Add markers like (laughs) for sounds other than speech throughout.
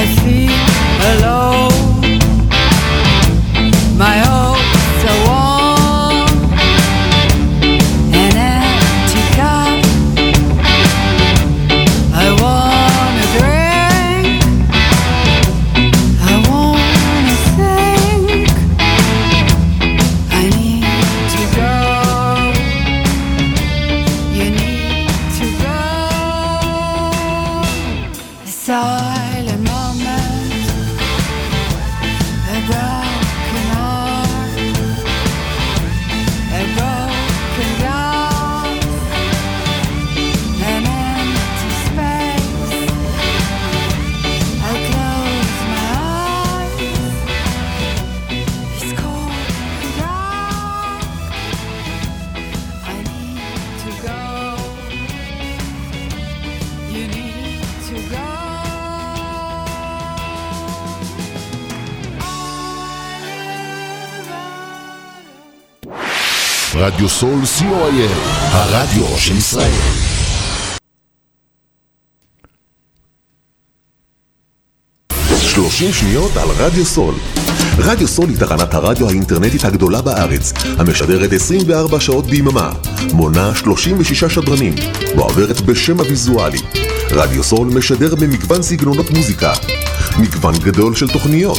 I feel alone. My hopes רדיו סול co.il, הרדיו של ישראל. שלושים שניות על רדיו סול. רדיו סול היא תחנת הרדיו האינטרנטית הגדולה בארץ, המשדרת 24 שעות ביממה, מונה 36 שדרנים, ועוברת בשם הוויזואלי. רדיו סול משדר במגוון סגנונות מוזיקה, מגוון גדול של תוכניות,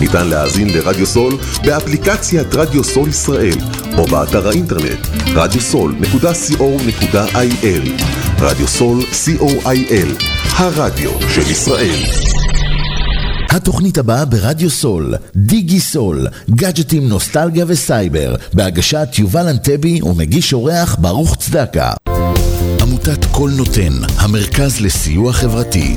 ניתן להאזין לרדיו סול באפליקציית רדיו סול ישראל או באתר האינטרנט radiosol.co.il רדיו סול co.il הרדיו של ישראל התוכנית הבאה ברדיו סול, דיגי סול, גאדג'טים, נוסטלגיה וסייבר, בהגשת יובל אנטבי ומגיש אורח ברוך צדקה. עמותת קול נותן, המרכז לסיוע חברתי.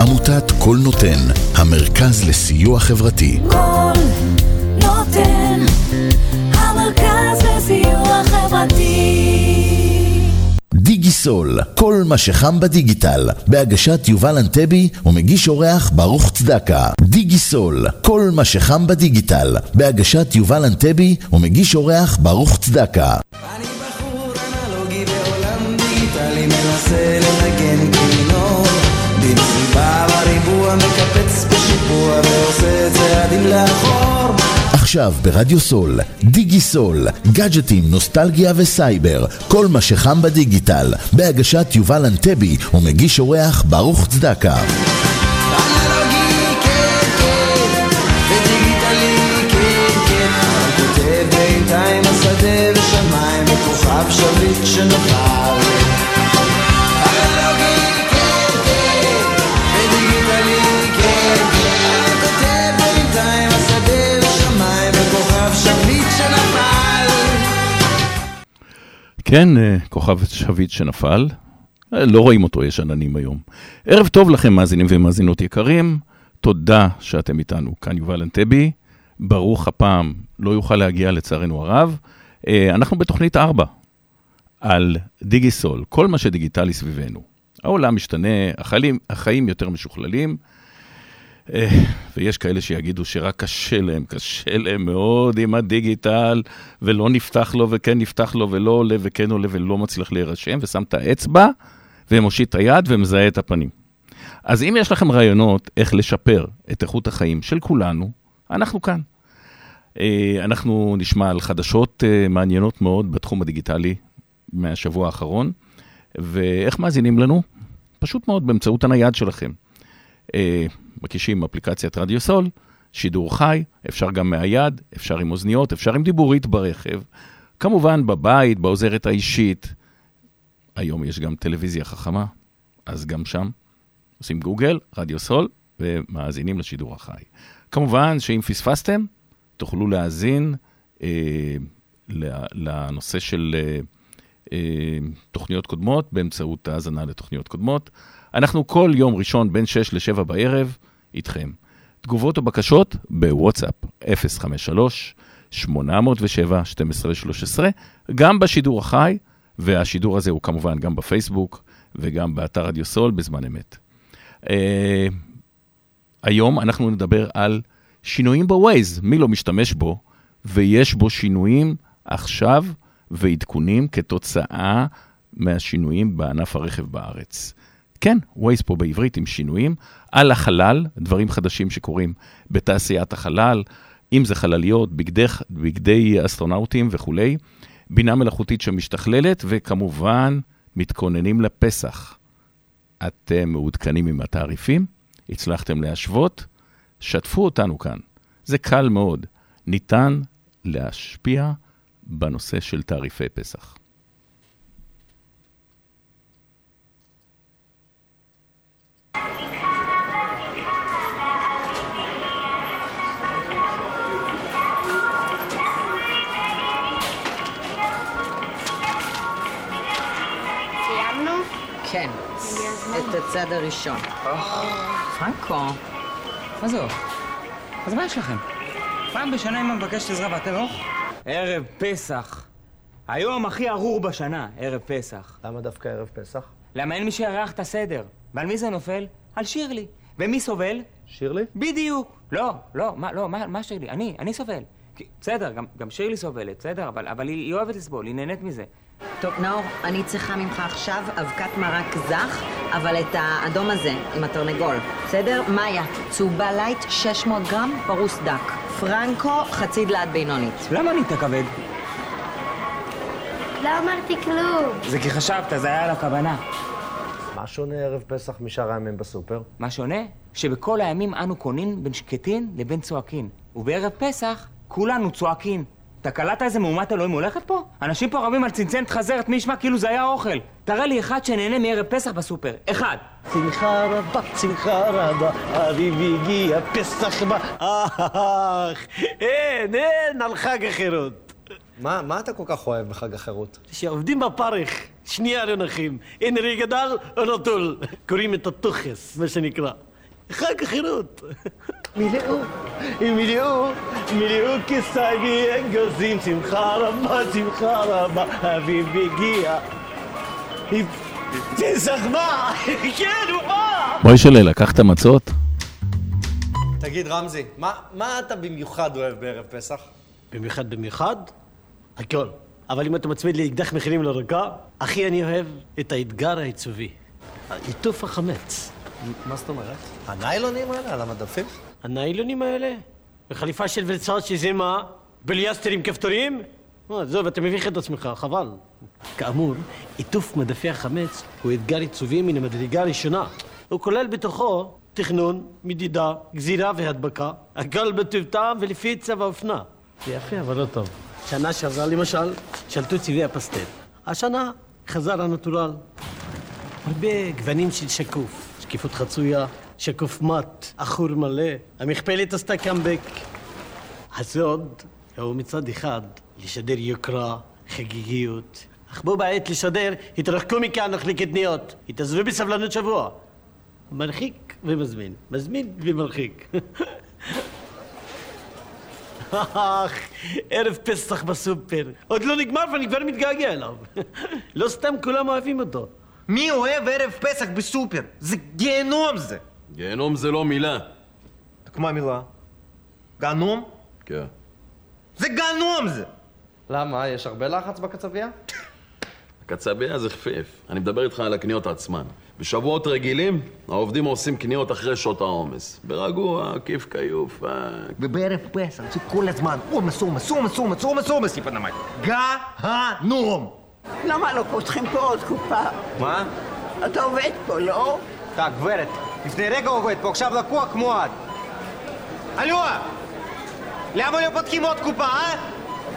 עמותת קול נותן, המרכז לסיוע חברתי. קול נותן המרכז לסיוע חברתי דיגי דיגיסול, כל מה שחם בדיגיטל, בהגשת יובל אנטבי ומגיש אורח ברוך צדקה. דיגיסול, כל מה שחם בדיגיטל, בהגשת יובל אנטבי ומגיש אורח ברוך צדקה. אני לאחור עכשיו ברדיו סול, דיגי סול, גאדג'טים, נוסטלגיה וסייבר, כל מה שחם בדיגיטל, בהגשת יובל אנטבי ומגיש אורח ברוך צדקה. כן, אה, כוכב שביט שנפל. אה, לא רואים אותו, יש עננים היום. ערב טוב לכם, מאזינים ומאזינות יקרים. תודה שאתם איתנו. כאן יובל אנטבי. ברוך הפעם לא יוכל להגיע לצערנו הרב. אה, אנחנו בתוכנית 4 על דיגיסול, כל מה שדיגיטלי סביבנו. העולם משתנה, החיים, החיים יותר משוכללים, ויש כאלה שיגידו שרק קשה להם, קשה להם מאוד עם הדיגיטל, ולא נפתח לו וכן נפתח לו, ולא עולה וכן עולה ולא מצליח להירשם, ושם את האצבע, ומושיט את היד ומזהה את הפנים. אז אם יש לכם רעיונות איך לשפר את איכות החיים של כולנו, אנחנו כאן. אה, אנחנו נשמע על חדשות אה, מעניינות מאוד בתחום הדיגיטלי מהשבוע האחרון, ואיך מאזינים לנו? פשוט מאוד באמצעות הנייד שלכם. מקישים אפליקציית רדיו סול, שידור חי, אפשר גם מהיד, אפשר עם אוזניות, אפשר עם דיבורית ברכב. כמובן בבית, בעוזרת האישית. היום יש גם טלוויזיה חכמה, אז גם שם עושים גוגל, רדיו סול, ומאזינים לשידור החי. כמובן שאם פספסתם, תוכלו להאזין אה, לנושא של אה, אה, תוכניות קודמות באמצעות האזנה לתוכניות קודמות. אנחנו כל יום ראשון בין 6 ל-7 בערב איתכם. תגובות או בקשות בוואטסאפ 053-807-1213, גם בשידור החי, והשידור הזה הוא כמובן גם בפייסבוק וגם באתר רדיו סול בזמן אמת. אה, היום אנחנו נדבר על שינויים בווייז, מי לא משתמש בו, ויש בו שינויים עכשיו ועדכונים כתוצאה מהשינויים בענף הרכב בארץ. כן, ווייז פה בעברית עם שינויים על החלל, דברים חדשים שקורים בתעשיית החלל, אם זה חלליות, בגדי, בגדי אסטרונאוטים וכולי, בינה מלאכותית שמשתכללת, וכמובן, מתכוננים לפסח. אתם מעודכנים עם התעריפים? הצלחתם להשוות? שתפו אותנו כאן. זה קל מאוד. ניתן להשפיע בנושא של תעריפי פסח. כן, את הצד הראשון. פרנקו, מה זו? אז מה יש לכם? פעם בשנה אמא מבקשת עזרה ואתם לא? ערב פסח. היום הכי ארור בשנה, ערב פסח. למה דווקא ערב פסח? למה אין מי שיארח את הסדר. ועל מי זה נופל? על שירלי. ומי סובל? שירלי? בדיוק. לא, לא, מה, לא, מה, מה שירלי? אני, אני סובל. כי- בסדר, גם, גם שירלי סובלת, בסדר, אבל, אבל היא, היא אוהבת לסבול, היא נהנית מזה. טוב, נאור, אני צריכה ממך עכשיו אבקת מרק זך, אבל את האדום הזה, עם התרנגול. בסדר? מאיה, צהובה light, 600 גרם, פרוס דק. פרנקו, חצי דלעת בינונית. למה אני כבד? לא אמרתי כלום. זה כי חשבת, זה היה על הכוונה. מה שונה ערב פסח משאר הימים בסופר? מה שונה? שבכל הימים אנו קונים בין שקטין לבין צועקין. ובערב פסח, כולנו צועקין. אתה קלטת איזה מהומת אלוהים הולכת פה? אנשים פה רבים על צנצנת חזרת, מי ישמע כאילו זה היה אוכל. תראה לי אחד שנהנה מערב פסח בסופר. אחד. שמחה רבה, שמחה רבה, אביב הגיע, פסח בא, אך, אין, אין, על חג החירות. מה, מה אתה כל כך אוהב בחג החירות? שעובדים בפרך, שנייה לא נחים, אין רי גדל או נטול, קוראים את הטוכס, מה שנקרא. חג החירות. מילאו, מילאו, מילאו כיסאי אגוזים, שמחה רבה, שמחה רבה, אביב הגיע. פסח בא! כן, הוא בא! מוישלה, לקחת מצות? תגיד, רמזי, מה, מה אתה במיוחד אוהב בערב פסח? במיוחד במיוחד? הכל. אבל אם אתה מצמיד לי אקדח מחירים לרקה, הכי אני אוהב את האתגר העיצובי. עיטוף החמץ. מה זאת אומרת? הניילונים האלה על המדפים? הניילונים האלה? וחליפה של ורצאצ'י זה מה? בליאסטר עם כפתורים? עזוב, אתה מביך את עצמך, חבל. כאמור, עיטוף מדפי החמץ הוא אתגר עיצובי מן המדרגה הראשונה. הוא כולל בתוכו תכנון, מדידה, גזירה והדבקה, הכל בטוב טעם ולפי צבע האופנה. זה יפה, אבל לא טוב. שנה שעברה, למשל, שלטו צבעי הפסטל. השנה חזר הנטורל. הרבה גוונים של שקוף. שקיפות חצויה, שקוף מת, עכור מלא. המכפלת עשתה קאמבק. הסוד הוא מצד אחד לשדר יוקרה, חגיגיות. אך בו בעת לשדר, התרחקו מכאן, אוכלי קטניות. התעזבו בסבלנות שבוע. מרחיק ומזמין. מזמין ומרחיק. (laughs) אך, ערב פסח בסופר. עוד לא נגמר ואני כבר מתגעגע אליו. לא סתם כולם אוהבים אותו. מי אוהב ערב פסח בסופר? זה גיהנום זה! גיהנום זה לא מילה. רק מה המילה? גהנום? כן. זה גהנום זה! למה? יש הרבה לחץ בקצבייה? הקצבייה זה חפיף. אני מדבר איתך על הקניות עצמן. בשבועות רגילים העובדים עושים קניות אחרי שעות העומס. ברגוע, כיף כיוף. אה... ובערב פסח זה כל הזמן עומס, עומס, עומס, עומס, עומס, עומס, יפנמי. גהנום! למה לא פותחים פה עוד קופה? מה? אתה עובד פה, לא? אתה גברת, לפני רגע עובד פה, עכשיו לקוח כמו את. הלו! למה לא פותחים עוד קופה, אה?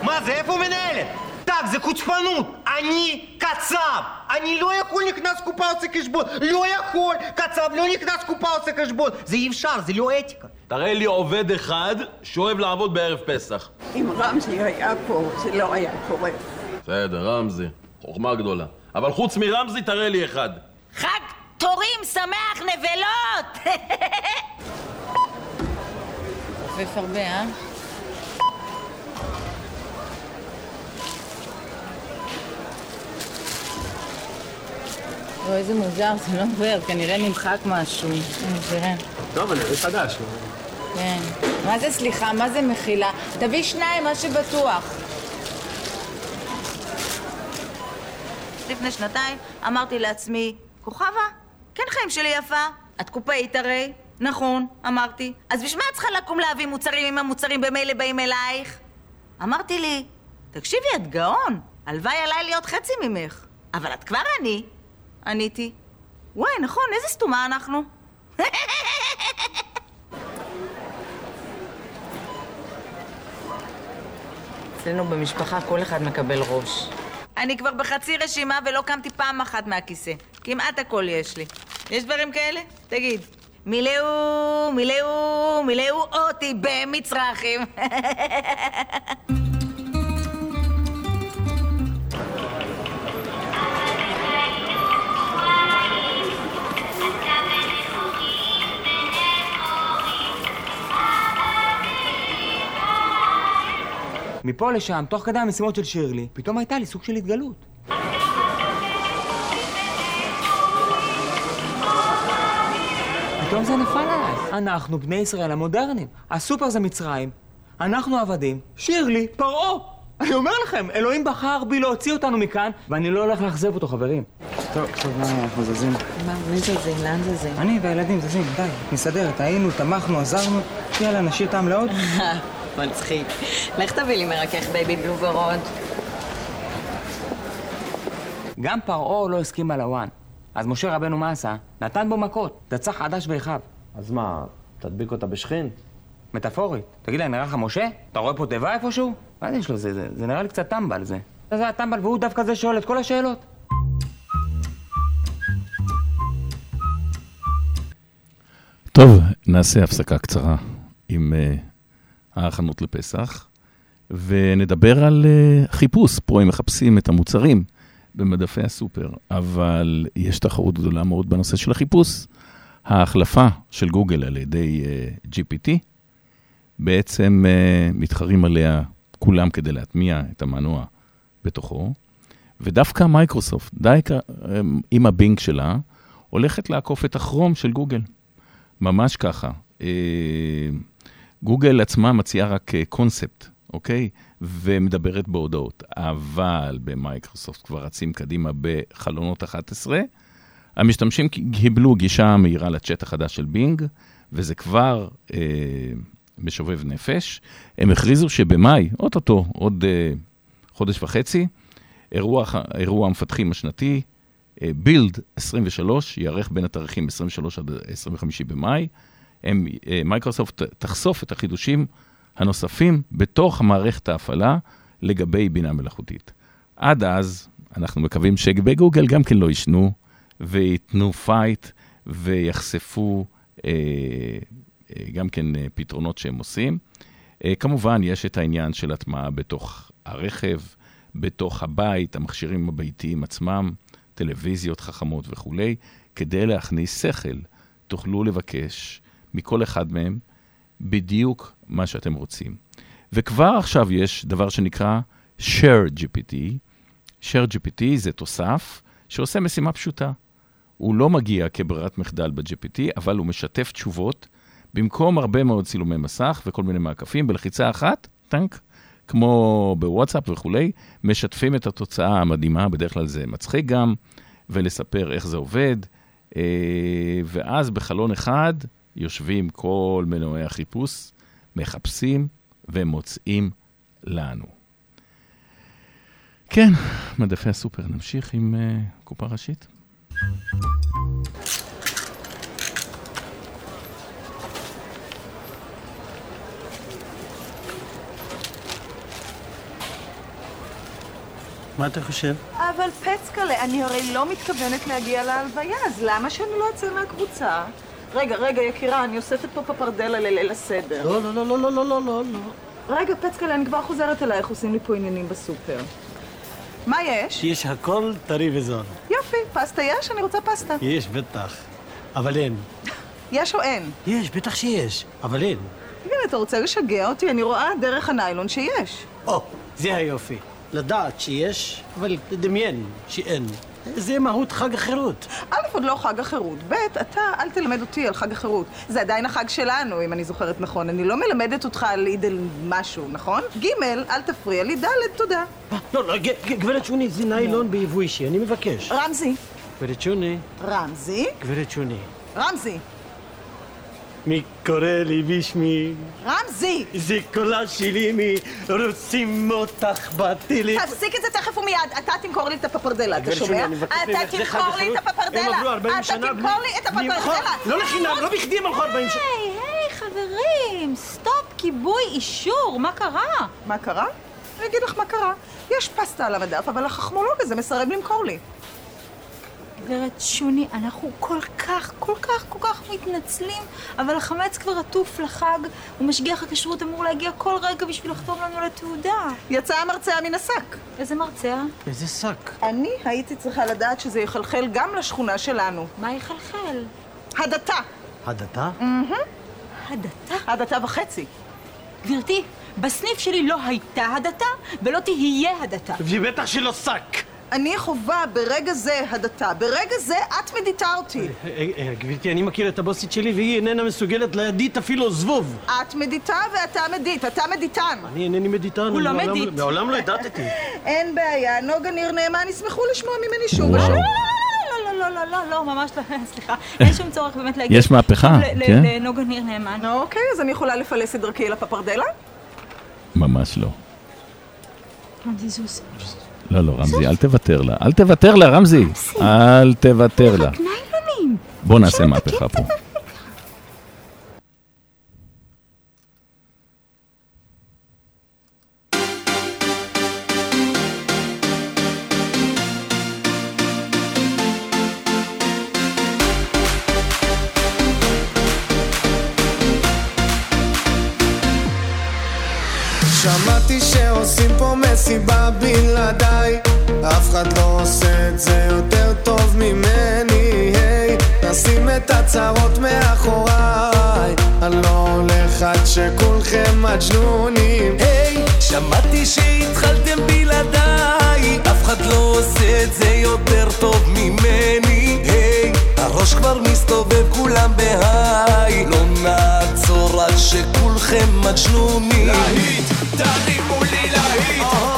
מה זה, איפה מנהלת? так, זה חוצפנות! אני קצב! אני לא יכול נכנס קופה עושה חשבון! לא יכול! קצב לא נכנס קופה עושה חשבון! זה אי אפשר, זה לא אתיקה. תראה לי עובד אחד שאוהב לעבוד בערב פסח. אם רמזי היה פה, זה לא היה קורה. בסדר, רמזי. חוכמה גדולה. אבל חוץ מרמזי, תראה לי אחד. חג תורים שמח נבלות! חופף הרבה, אה? לא, איזה מוזר, זה לא עובר, כנראה נמחק משהו. תראה. טוב, אני חדש. כן. מה זה סליחה? מה זה מחילה? תביא שניים, מה שבטוח. לפני שנתיים אמרתי לעצמי, כוכבה, כן חיים שלי יפה, את קופאית הרי, נכון, אמרתי. אז בשביל מה את צריכה לקום להביא מוצרים אם המוצרים במילא באים אלייך? אמרתי לי, תקשיבי, את גאון, הלוואי עליי להיות חצי ממך, אבל את כבר אני. עניתי, וואי, נכון, איזה סתומה אנחנו. אצלנו במשפחה כל אחד מקבל ראש. אני כבר בחצי רשימה ולא קמתי פעם אחת מהכיסא. כמעט הכל יש לי. יש דברים כאלה? תגיד. מילאו, מילאו, מילאו אותי במצרכים. (laughs) מפה לשם, תוך כדי המשימות של שירלי, פתאום הייתה לי סוג של התגלות. פתאום זה נפל עליי. אנחנו בני ישראל המודרניים. הסופר זה מצרים, אנחנו עבדים, שירלי, פרעה. אני אומר לכם, אלוהים בחר בי להוציא אותנו מכאן, ואני לא הולך לאכזב אותו, חברים. טוב, טוב, מה, אנחנו זזים. מה, מי זזים? לאן זזים? אני והילדים זזים, די, מסתדרת, היינו, תמכנו, עזרנו, יאללה, נשאיר טעם לעוד. (laughs) מצחיק. לך תביא לי מרכך בייבי בלו ורוד. גם פרעה לא הסכים על הוואן. אז משה רבנו מה עשה? נתן בו מכות, דצח עדש ואחיו. אז מה, תדביק אותה בשכין? מטאפורית. תגיד לי, נראה לך משה? אתה רואה פה תיבה איפשהו? מה זה יש לו? זה, זה, זה נראה לי קצת טמבל זה. זה הטמבל והוא דווקא זה שואל את כל השאלות. טוב, נעשה הפסקה קצרה עם uh, ההכנות לפסח, ונדבר על uh, חיפוש. פה הם מחפשים את המוצרים במדפי הסופר, אבל יש תחרות גדולה מאוד בנושא של החיפוש. ההחלפה של גוגל על ידי uh, GPT, בעצם uh, מתחרים עליה כולם כדי להטמיע את המנוע בתוכו, ודווקא מייקרוסופט, די כ- עם הבינג שלה, הולכת לעקוף את הכרום של גוגל. ממש ככה. אה, גוגל עצמה מציעה רק אה, קונספט, אוקיי? ומדברת בהודעות. אבל במייקרוסופט כבר רצים קדימה בחלונות 11. המשתמשים קיבלו גישה מהירה לצ'אט החדש של בינג, וזה כבר אה, משובב נפש. הם הכריזו שבמאי, אוטוטו, עוד אה, חודש וחצי, אירוע, אירוע המפתחים השנתי, Build 23, ייערך בין התאריכים 23 עד 25 במאי. הם, אה, מייקרוסופט תחשוף את החידושים הנוספים בתוך מערכת ההפעלה לגבי בינה מלאכותית. עד אז, אנחנו מקווים שבגוגל גם כן לא יישנו וייתנו fight ויחשפו אה, אה, גם כן אה, פתרונות שהם עושים. אה, כמובן, יש את העניין של הטמעה בתוך הרכב, בתוך הבית, המכשירים הביתיים עצמם, טלוויזיות חכמות וכולי, כדי להכניס שכל. תוכלו לבקש מכל אחד מהם בדיוק מה שאתם רוצים. וכבר עכשיו יש דבר שנקרא Share GPT. Share GPT זה תוסף שעושה משימה פשוטה. הוא לא מגיע כברירת מחדל ב-GPT, אבל הוא משתף תשובות במקום הרבה מאוד צילומי מסך וכל מיני מעקפים, בלחיצה אחת, טנק, כמו בוואטסאפ וכולי, משתפים את התוצאה המדהימה, בדרך כלל זה מצחיק גם, ולספר איך זה עובד, אה, ואז בחלון אחד יושבים כל מנועי החיפוש, מחפשים ומוצאים לנו. כן, מדפי הסופר. נמשיך עם uh, קופה ראשית. מה אתה חושב? אבל פצקלה, אני הרי לא מתכוונת להגיע להלוויה, אז למה שאני לא אצא מהקבוצה? רגע, רגע, יקירה, אני אוספת פה פפרדלה לליל הסדר. לא, לא, לא, לא, לא, לא, לא, לא. רגע, פצקלה, אני כבר חוזרת אלייך, עושים לי פה עניינים בסופר. מה יש? יש הכל טרי וזון. יופי, פסטה יש? אני רוצה פסטה. יש, בטח. אבל אין. יש או אין? יש, בטח שיש, אבל אין. תגיד, אתה רוצה לשגע אותי? אני רואה דרך הניילון שיש. או, זה היופי. לדעת שיש, אבל לדמיין שאין. זה מהות חג החירות. א', עוד לא חג החירות. ב', אתה, אל תלמד אותי על חג החירות. זה עדיין החג שלנו, אם אני זוכרת נכון. אני לא מלמדת אותך על עיד אל משהו, נכון? ג', אל תפריע לי. ד', תודה. לא, לא, גברת שוני, זה ניילון ביבוא אישי, אני מבקש. רמזי. גברת שוני, רמזי? גברת שוני. רמזי. מי קורא לי בשמי? רמזי! זה קולה שלי מי רוצים אותך בטלפון. תפסיק את זה תכף ומיד. אתה תמכור לי את הפפרדלה, אתה שומע? אתה תמכור לי את. הפפרדלה. הם עברו 40 אתה שנה בלי- תמכור לי את הפפרדלה. לא לחינם, לא בכדי הם הלכו 40 שנה. היי, היי, חברים, סטופ, כיבוי, אישור, מה קרה? מה קרה? אני אגיד לך מה קרה. יש פסטה על המדף, אבל החכמולוג הזה מסרב למכור לי. גברת שוני, אנחנו כל כך, כל כך, כל כך מתנצלים, אבל החמץ כבר עטוף לחג, ומשגיח הכשרות אמור להגיע כל רגע בשביל לחתום לנו על התעודה. יצא המרצע מן השק. איזה מרצע? איזה שק. אני הייתי צריכה לדעת שזה יחלחל גם לשכונה שלנו. מה יחלחל? הדתה. הדתה? הדתה? הדתה וחצי. גברתי, בסניף שלי לא הייתה הדתה, ולא תהיה הדתה. ובטח שלא שק. אני חווה ברגע זה הדתה. ברגע זה את מדיתה אותי. אה, אה, גברתי, אני מכיר את הבוסית שלי והיא איננה מסוגלת להדיט אפילו זבוב. את מדיתה ואתה מדיט. אתה מדיתן. אני אינני מדיטן. הוא אני לא מדיט. מעולם לא הדטתי. (laughs) אין בעיה. נוגה ניר נאמן ישמחו לשמוע ממני שוב ושוב. לא, לא, לא, לא, לא, לא, ממש לא, (laughs) סליחה. אין שום צורך באמת להגיע... יש מהפכה, כן? לנוגה ניר נאמן. אוקיי, אז אני יכולה לפלס את דרכי אל הפפרדלה? ממש לא. רמזי זוז. לא, לא, רמזי, אל תוותר לה. אל תוותר לה, רמזי. אל תוותר לה. בוא נעשה מהפכה פה. מג'נונים. היי, שמעתי שהתחלתם בלעדיי. אף אחד לא עושה את זה יותר טוב ממני, היי, הראש כבר מסתובב כולם בהיי, לא נעצור עד שכולכם מג'נונים. להיט, תרימו לי להיט,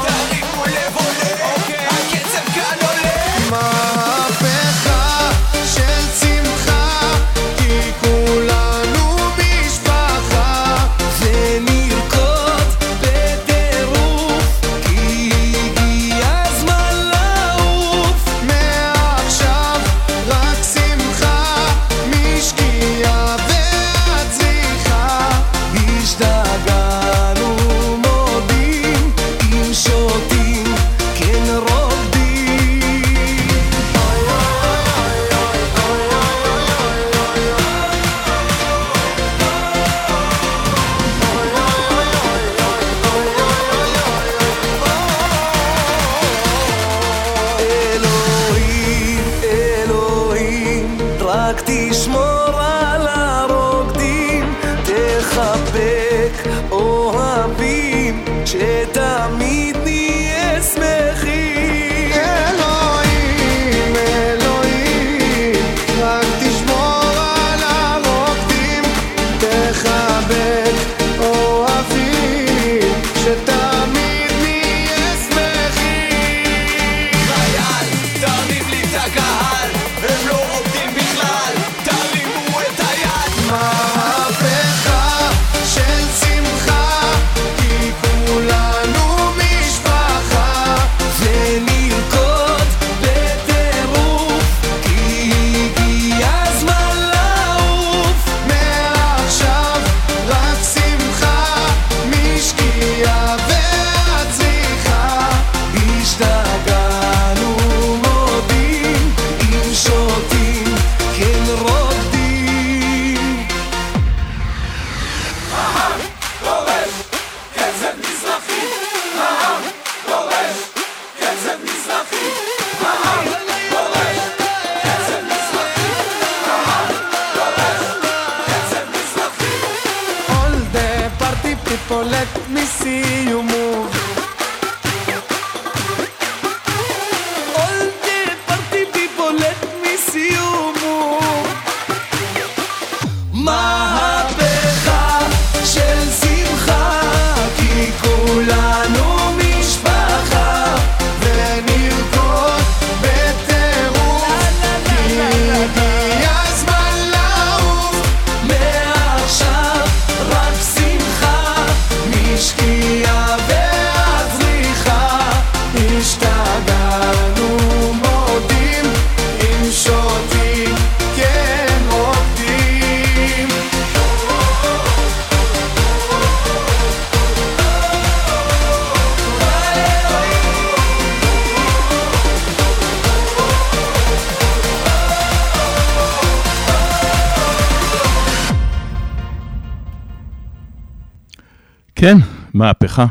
מהפכה.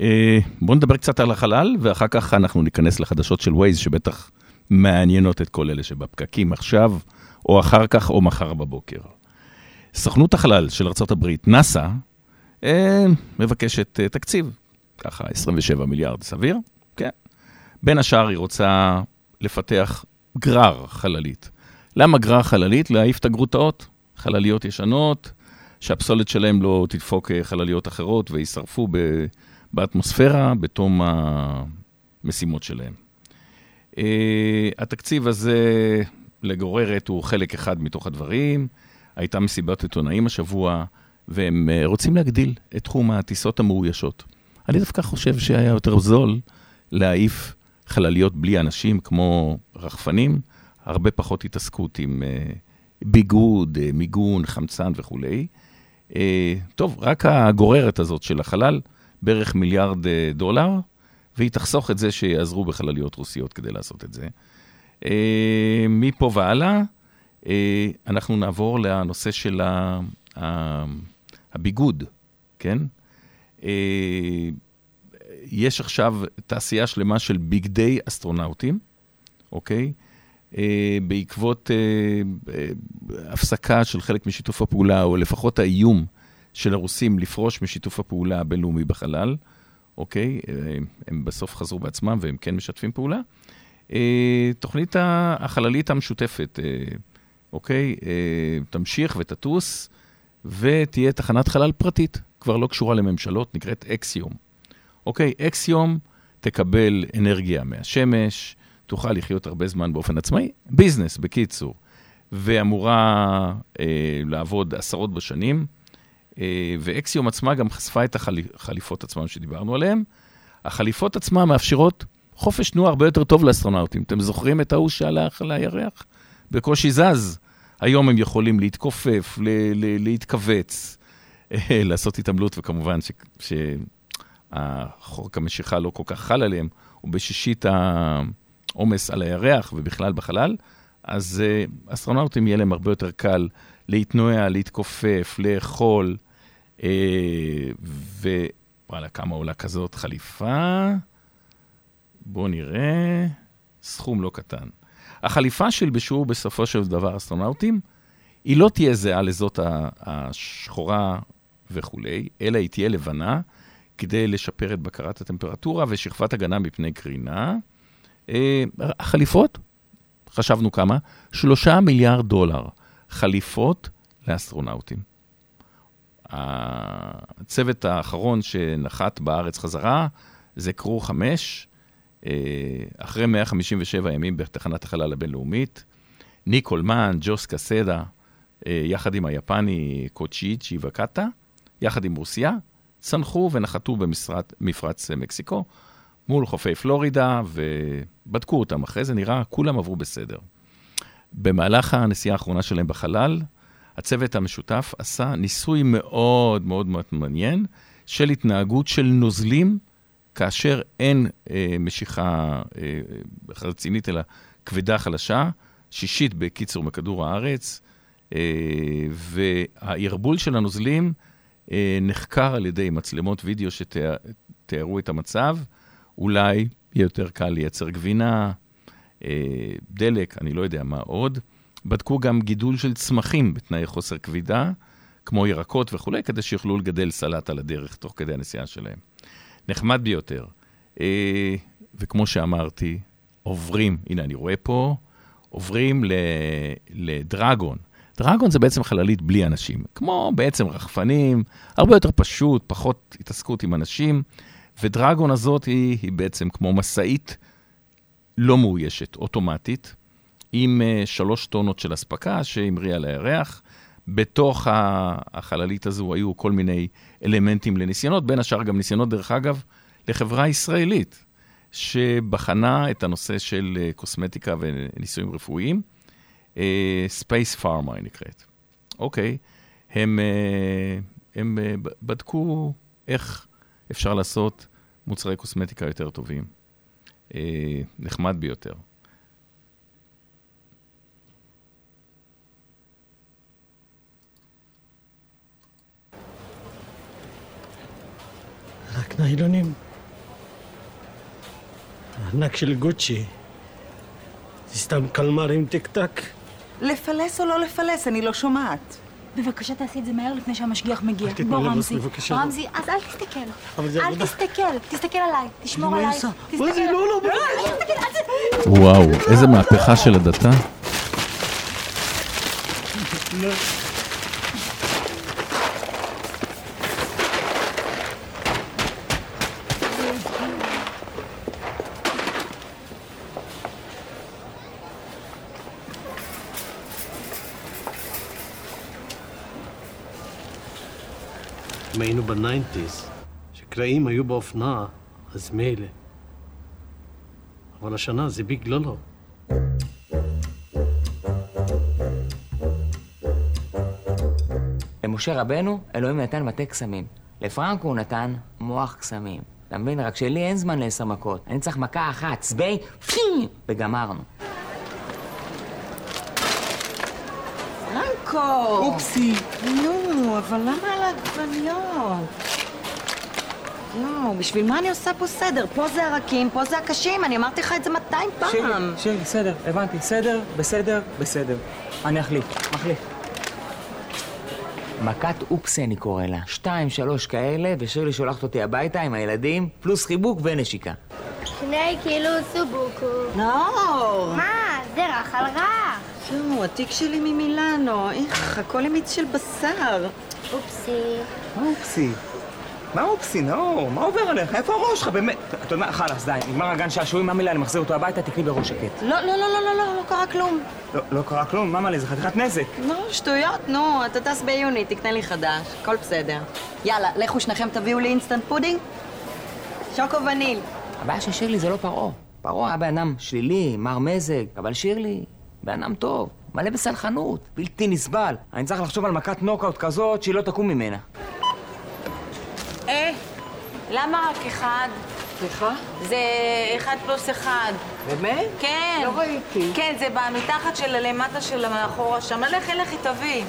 אה, בואו נדבר קצת על החלל, ואחר כך אנחנו ניכנס לחדשות של ווייז, שבטח מעניינות את כל אלה שבפקקים עכשיו, או אחר כך, או מחר בבוקר. סוכנות החלל של ארה"ב, נאס"א, אה, מבקשת אה, תקציב, ככה 27 מיליארד, סביר? כן. בין השאר היא רוצה לפתח גרר חללית. למה גרר חללית? להעיף את הגרוטאות, חלליות ישנות, שהפסולת שלהם לא תדפוק אה, חלליות אחרות ויישרפו באטמוספירה בתום המשימות שלהם. Uh, התקציב הזה לגוררת הוא חלק אחד מתוך הדברים. הייתה מסיבת עיתונאים השבוע, והם uh, רוצים להגדיל את תחום הטיסות המאוישות. אני דווקא חושב שהיה יותר זול להעיף חלליות בלי אנשים כמו רחפנים, הרבה פחות התעסקות עם uh, ביגוד, uh, מיגון, חמצן וכולי. Uh, טוב, רק הגוררת הזאת של החלל, בערך מיליארד uh, דולר, והיא תחסוך את זה שיעזרו בחלליות רוסיות כדי לעשות את זה. Uh, מפה והלאה, uh, אנחנו נעבור לנושא של ה, ה, הביגוד, כן? Uh, יש עכשיו תעשייה שלמה של בגדי אסטרונאוטים, אוקיי? Uh, בעקבות uh, uh, הפסקה של חלק משיתוף הפעולה, או לפחות האיום של הרוסים לפרוש משיתוף הפעולה הבינלאומי בחלל, אוקיי? אה, הם בסוף חזרו בעצמם והם כן משתפים פעולה. אה, תוכנית החללית המשותפת, אה, אוקיי? אה, תמשיך ותטוס, ותהיה תחנת חלל פרטית, כבר לא קשורה לממשלות, נקראת אקסיום. אוקיי, אקסיום תקבל אנרגיה מהשמש, תוכל לחיות הרבה זמן באופן עצמאי, ביזנס, בקיצור. ואמורה אה, לעבוד עשרות בשנים. אה, ואקסיום עצמה גם חשפה את החליפות עצמן שדיברנו עליהן. החליפות עצמן מאפשרות חופש תנועה הרבה יותר טוב לאסטרונאוטים. אתם זוכרים את ההוא שהלך על הירח? בקושי זז. היום הם יכולים להתכופף, ל- ל- להתכווץ, אה, (laughs) לעשות התעמלות, וכמובן שהחוק המשיכה לא כל כך חל עליהם, הוא בשישית העומס על הירח ובכלל בחלל, אז אה, אסטרונאוטים יהיה להם הרבה יותר קל להתנועע, להתכופף, לאכול, אה, ווואלה, כמה עולה כזאת חליפה? בואו נראה, סכום לא קטן. החליפה שילבשו בסופו של דבר אסטרונאוטים, היא לא תהיה זהה לזאת השחורה וכולי, אלא היא תהיה לבנה, כדי לשפר את בקרת הטמפרטורה ושכבת הגנה מפני קרינה. אה, החליפות, חשבנו כמה? שלושה מיליארד דולר. חליפות לאסטרונאוטים. הצוות האחרון שנחת בארץ חזרה זה קרו 5, אחרי 157 ימים בתחנת החלל הבינלאומית. ניק הולמן, ג'וס קסדה, אה, יחד עם היפני קוצ'יצ'י וקאטה, יחד עם רוסיה, צנחו ונחתו במפרץ מקסיקו, מול חופי פלורידה, ובדקו אותם. אחרי זה נראה, כולם עברו בסדר. במהלך הנסיעה האחרונה שלהם בחלל, הצוות המשותף עשה ניסוי מאוד מאוד מעניין של התנהגות של נוזלים, כאשר אין אה, משיכה אה, רצינית, אלא כבדה חלשה, שישית בקיצור מכדור הארץ, אה, והערבול של הנוזלים אה, נחקר על ידי מצלמות וידאו שתיארו את המצב. אולי יהיה יותר קל לייצר גבינה, אה, דלק, אני לא יודע מה עוד. בדקו גם גידול של צמחים בתנאי חוסר כבידה, כמו ירקות וכולי, כדי שיוכלו לגדל סלט על הדרך תוך כדי הנסיעה שלהם. נחמד ביותר. אה, וכמו שאמרתי, עוברים, הנה אני רואה פה, עוברים לדרגון. דרגון זה בעצם חללית בלי אנשים, כמו בעצם רחפנים, הרבה יותר פשוט, פחות התעסקות עם אנשים, ודרגון הזאת היא, היא בעצם כמו משאית לא מאוישת, אוטומטית, עם uh, שלוש טונות של אספקה שהמריאה לירח. בתוך החללית הזו היו כל מיני אלמנטים לניסיונות, בין השאר גם ניסיונות, דרך אגב, לחברה ישראלית, שבחנה את הנושא של אה, קוסמטיקה וניסויים רפואיים. Space אה, Pharma היא נקראת. אוקיי, הם, הם בדקו איך אפשר לעשות מוצרי קוסמטיקה יותר טובים. אה, נחמד ביותר. רק ניילונים. הענק של גוצ'י. זה סתם קלמר עם טיק-טק. לפלס או לא לפלס, אני לא שומעת. בבקשה תעשי את זה מהר לפני שהמשגיח מגיע. אל תתני בוא לבוס, רמזי, בבקשה. רמזי, אז אל תסתכל. אבל זה אל. תסתכל, תסתכל עליי, תשמור היא עליי. תסתכל. מה זה? לא, לא, אל תסתכל, אל תסתכל. וואו, איזה מהפכה של הדתה. ב nineties, שקרעים היו באופנה, אז מילא. אבל השנה זה big לא לא. למשה רבנו, אלוהים נתן מטה קסמים. לפרנקו הוא נתן מוח קסמים. אתה מבין? רק שלי אין זמן לעשר מכות. אני צריך מכה אחת, פי, וגמרנו. פרנקו! אופסי. נו, אבל למה על העגבניות? יואו, בשביל מה אני עושה פה סדר? פה זה הרכים, פה זה הקשים, אני אמרתי לך את זה 200 פעם. שירי, שירי, בסדר, הבנתי. סדר, בסדר, בסדר. אני אחליף, מחליף. מכת אופסי אני קורא לה. שתיים, שלוש כאלה, ושירלי שולחת אותי הביתה עם הילדים, פלוס חיבוק ונשיקה. שני קילו סובוקו. נאור! מה? זה רך על רך. יואו, התיק שלי ממילאנו. איך, הכל עם מיץ של בשר. אופסי. מה אופסי? מה אופסי, נאור? מה עובר עליך? איפה הראש שלך, באמת? אתה יודע מה, חלאס, די, נגמר הגן שעשועים, מה מילה, אני מחזיר אותו הביתה, תקני בראש שקט. לא, לא, לא, לא, לא, לא, לא קרה כלום. לא, לא קרה כלום, מה מלא, זה חתיכת נזק. לא, שטויות, נו, אתה טס ביוני, תקנה לי חדש, הכל בסדר. יאללה, לכו שניכם תביאו לי instant pudding. שוקו וניל. הבעיה של שירלי זה לא פרעה. פרעה היה בן אדם שלילי, מר מזג, אבל שירלי, בן אדם טוב, מלא בסלחנות, בלתי נסבל. אני צריך לחשוב על מכת נוקאוט כזאת שהיא לא תקום ממנה. אה, למה רק אחד? סליחה? זה אחד פלוס אחד. באמת? כן. לא ראיתי. כן, זה במתחת של הלמטה של המאחורה שם. לכי, לכי, תביא.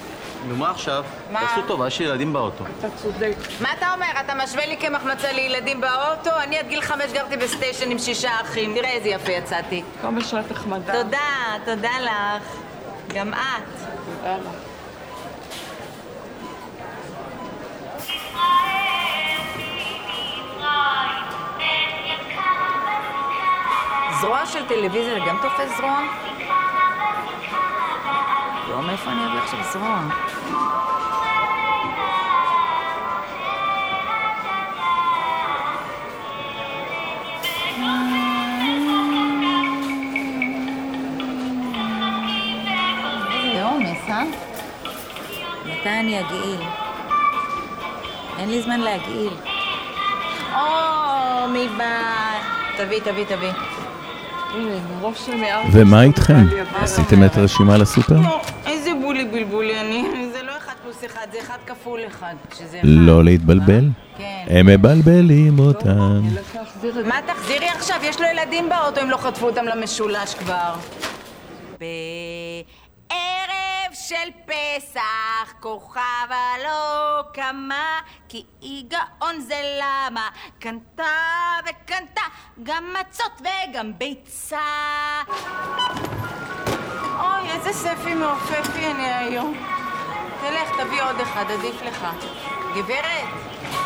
נו, מה עכשיו? מה? תעשו טובה, יש ילדים באוטו. אתה צודק. מה אתה אומר? אתה משווה לי כמחמצה לילדים באוטו? אני עד גיל חמש גרתי בסטיישן עם שישה אחים. תראה איזה יפה יצאתי. כמה שאת נחמדה. תודה, תודה לך. גם את. תודה לך. זרוע של טלוויזיה זה גם תופס זרוע? לא, מאיפה אני אביא עכשיו זרוע? אה? מתי אני אגעיל? אין לי זמן להגעיל. או, מי בא? תביא, תביא, תביא. ומה איתכם? עשיתם את הרשימה לסופר? לא, איזה בולי בלבולי אני. זה לא אחד פלוס אחד, זה אחד כפול אחד. שזה אחד. לא להתבלבל. כן. הם מבלבלים אותם. מה תחזירי עכשיו? יש לו ילדים באוטו, אם לא חטפו אותם למשולש כבר. בערב של פסח, כוכבה לא קמה, כי היא גאון זה למה. קנתה וקנתה, גם מצות וגם ביצה. אוי, איזה ספי מעופפי אני היום. תלך, תביא עוד אחד, עדיף לך. גברת,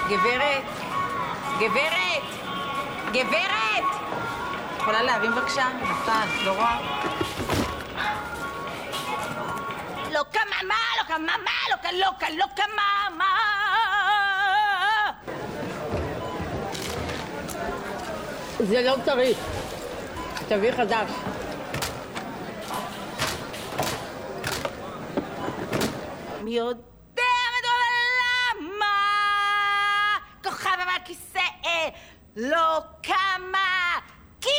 גברת, גברת, גברת! יכולה להרים בבקשה? נפל, לא רואה? לא קמה, מה? לא קמה, מה? לא קמה, לא קמה, לא קמה, מה? זה לא צריך. תביא חדש. יודע מדוע למה? כוכב מהכיסא לא קמה כי...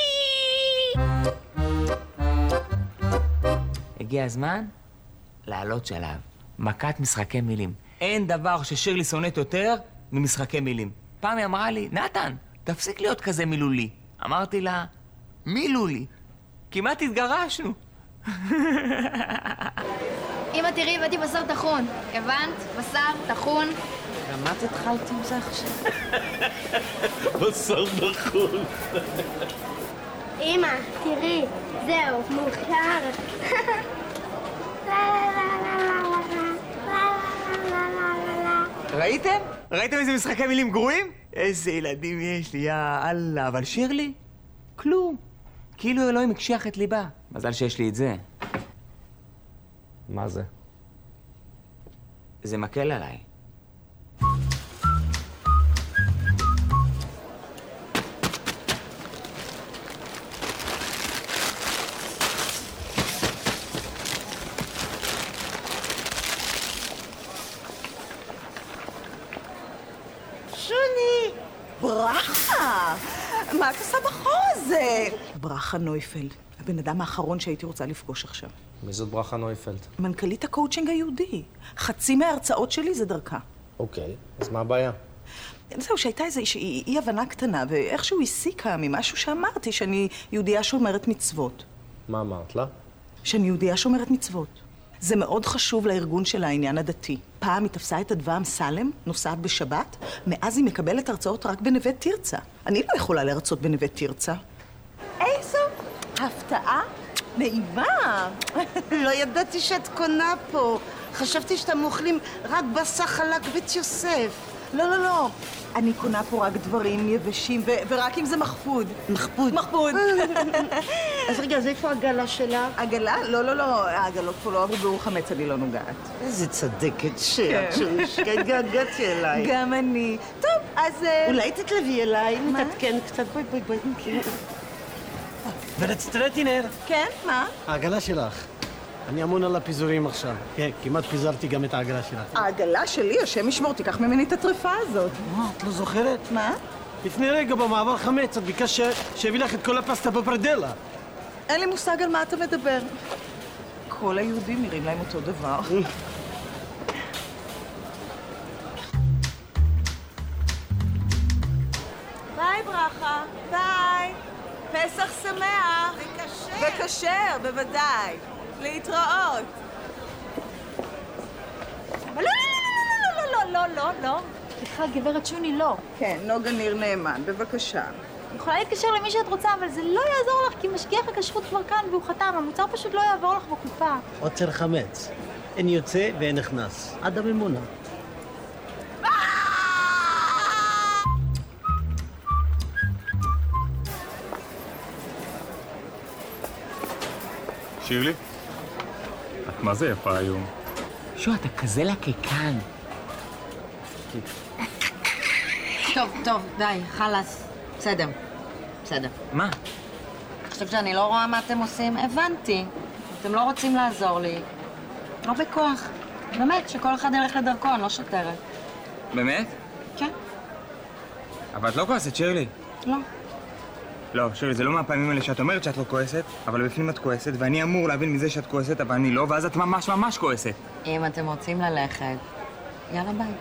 הגיע הזמן לעלות שלב. מכת משחקי מילים. אין דבר ששירלי שונאת יותר ממשחקי מילים. פעם היא אמרה לי, נתן, תפסיק להיות כזה מילולי. אמרתי לה, מילולי. כמעט התגרשנו. (laughs) אמא, תראי, הבאתי בשר טחון. הבנת? בשר טחון. גם את התחלת עם זה עכשיו? (laughs) בשר נכון. אמא, תראי, זהו, מאוחר. ראיתם? ראיתם איזה משחקי מילים גרועים? איזה ילדים יש לי, יא אללה. אבל שירלי? כלום. כאילו אלוהים הקשיח את ליבה. מזל שיש לי את זה. מה זה? זה מקל עליי. שוני! ברכה! מה את עושה בחור הזה? ברכה נויפלד, הבן אדם האחרון שהייתי רוצה לפגוש עכשיו. מי זאת ברכה נויפלד? מנכ"לית הקואוצ'ינג היהודי. חצי מההרצאות שלי זה דרכה. אוקיי, אז מה הבעיה? זהו, שהייתה איזושהי אי הבנה קטנה, ואיכשהו הסיקה ממשהו שאמרתי שאני יהודייה שומרת מצוות. מה אמרת לה? שאני יהודייה שומרת מצוות. זה מאוד חשוב לארגון של העניין הדתי. פעם היא תפסה את אדווה אמסלם, נוסעת בשבת, מאז היא מקבלת הרצאות רק בנווה תרצה. אני לא יכולה להרצות בנווה תרצה. הפתעה נעימה. (laughs) לא ידעתי שאת קונה פה. חשבתי שאתם אוכלים רק בשר חלק בית יוסף. לא, לא, לא. אני קונה פה רק דברים יבשים, ו- ורק אם זה מחפוד. מחפוד. מחפוד. (laughs) אז רגע, אז איפה העגלה שלה? עגלה? לא, לא, לא. העגלות פה לא עברו בירור חמץ, אני לא נוגעת. איזה צדקת שאת, כן. שרושקה, התגעגעתי אלייך. גם אני. טוב, אז... אה, אולי תתלווי אליי, נתעדכן קצת, בואי, בואי, בואי. ורצית רטינר? כן, מה? העגלה שלך. אני אמון על הפיזורים עכשיו. כן, כמעט פיזרתי גם את העגלה שלך. העגלה שלי, השם ישמור, תיקח ממני את הטרפה הזאת. מה, את לא זוכרת? מה? לפני רגע במעבר חמץ את ביקשת שיביא לך את כל הפסטה בפרדלה. אין לי מושג על מה אתה מדבר. כל היהודים נראים להם אותו דבר. ביי ברכה, ביי. פסח שמח. וכשר. וכשר, בוודאי. להתראות. אבל לא, לא, לא, לא, לא, לא, לא. סליחה, גברת שוני, לא. כן, נוגה ניר נאמן, בבקשה. יכולה להתקשר למי שאת רוצה, אבל זה לא יעזור לך, כי משגיח הכשרות כבר כאן והוא חתם, המוצר פשוט לא יעבור לך בקופה. עוצר חמץ. אין יוצא ואין נכנס. עד הממונה. שירלי? את מה זה יפה היום? שו, אתה כזה לקקן. טוב, טוב, די, חלאס. בסדר. בסדר. מה? חושב שאני לא רואה מה אתם עושים? הבנתי. אתם לא רוצים לעזור לי. לא בכוח. באמת, שכל אחד ילך לדרכו, אני לא שוטרת. באמת? כן. אבל את לא כועסת, שירלי. לא. לא, שירלי, זה לא מהפעמים האלה שאת אומרת שאת לא כועסת, אבל בפנים את כועסת, ואני אמור להבין מזה שאת כועסת, אבל אני לא, ואז את ממש ממש כועסת. אם אתם רוצים ללכת, יאללה ביי.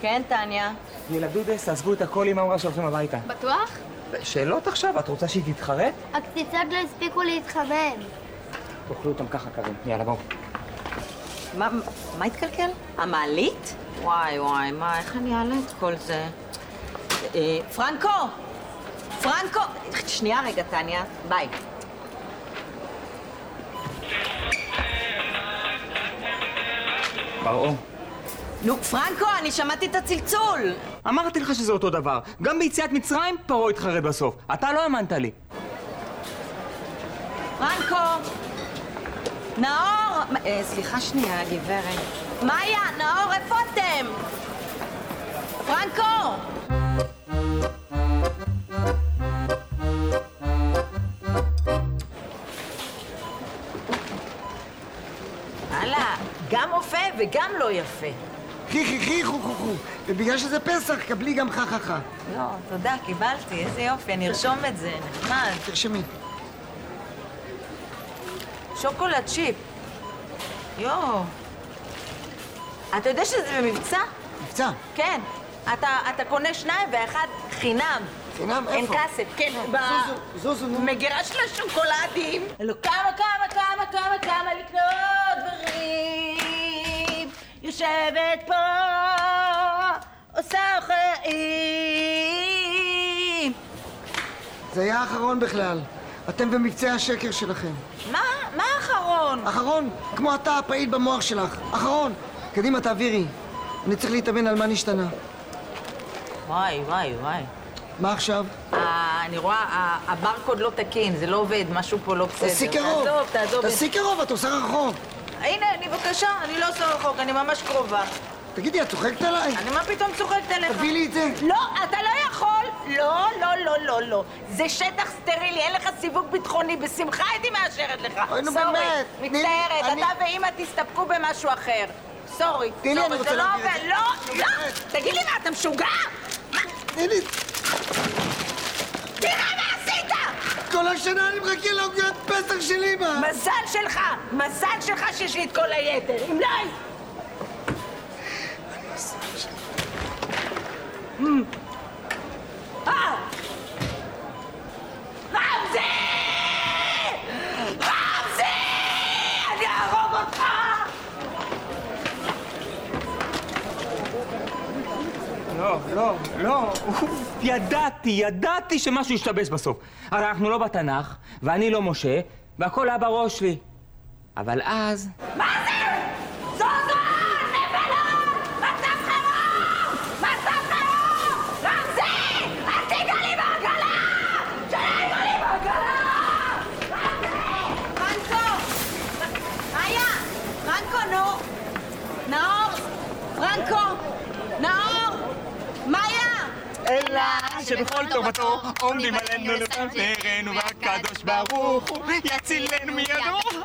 כן, טניה. ילדודס, עזבו את הכל, אמא אמרה שהולכים הביתה. בטוח? שאלות עכשיו? את רוצה שהיא תתחרט? הקציצות לא הספיקו להתחמם. תאכלו אותם ככה, קרים. יאללה, בואו. מה, מה התקלקל? המעלית? וואי וואי, מה, איך אני אעלה את כל זה? אה, פרנקו! פרנקו! שנייה רגע, טניה. ביי. פרעה. נו, פרנקו, אני שמעתי את הצלצול! אמרתי לך שזה אותו דבר. גם ביציאת מצרים, פרעה התחרט בסוף. אתה לא האמנת לי. פרנקו! נאור! אה, סליחה שנייה, גברת. מאיה, נאור, איפה אתם? פרנקו! הלאה, גם אופה וגם לא יפה. חי חי חי חו חו חו. ובגלל שזה פסח, קבלי גם חה חה חה. לא, תודה, קיבלתי, איזה יופי, אני ארשום את זה, נחמד. תרשמי. שוקולד צ'יפ. יואו. אתה יודע שזה במבצע? מבצע? כן. אתה, אתה קונה שניים ואחד חינם. חינם? אין איפה? כסף, כן. ב- זוזו, נו. מגירה של השוקולדים. לא כמה, כמה, כמה, כמה, כמה לקנות דברים. יושבת פה, עושה חיים. זה היה האחרון בכלל. אתם במבצע השקר שלכם. מה? מה האחרון? אחרון, כמו אתה הפעיל במוח שלך. אחרון. קדימה, תעבירי. אני צריך להתאמן על מה נשתנה. וואי, וואי, וואי. מה עכשיו? אה, אני רואה, הברקוד לא תקין, זה לא עובד, משהו פה לא בסדר. תעשי קרוב. תעזוב, תעזוב. תעשי קרוב, את עושה רחוק. הנה, אני בבקשה, אני לא עושה רחוק, אני ממש קרובה. תגידי, את צוחקת עליי? אני מה פתאום צוחקת עליך? תביאי לי את זה. לא, אתה לא יכול! לא, לא, לא, לא, לא. זה שטח סטרילי, אין לך סיווג ביטחוני, בשמחה הייתי מאשרת לך. אוי, נו, באמת. מצטערת, אני- אתה ואימא תסתפקו במשהו אחר. סורי, תני לי, אני רוצה לא להעביר את. זה. לא, לא! תגיד לי מה, אתה משוגע? תני לי. תראה מה עשית! כל השנה אני מחכה לעוגת פסח של אמא. מזל שלך, מזל שלך שיש לי את כל היתר. אם לא... אמ. אה! לא, לא, לא. לא, ידעתי, ידעתי שמשהו ישתבש בסוף. הרי אנחנו לא בתנ"ך, ואני לא משה, והכל היה בראש שלי. אבל אז... מה זה? זוזון! נבלות! מצב חירום! מצב חירום! רמזי! אל תיגע לי בעגלה! שלא ייגע לי בעגלה! פרנקו! איה! פרנקו, נו! נאור! פרנקו! נאור! מאיה! אלא שבכל טובתו עומדים עלינו לפארנו והקדוש ברוך הוא יצילנו מידו.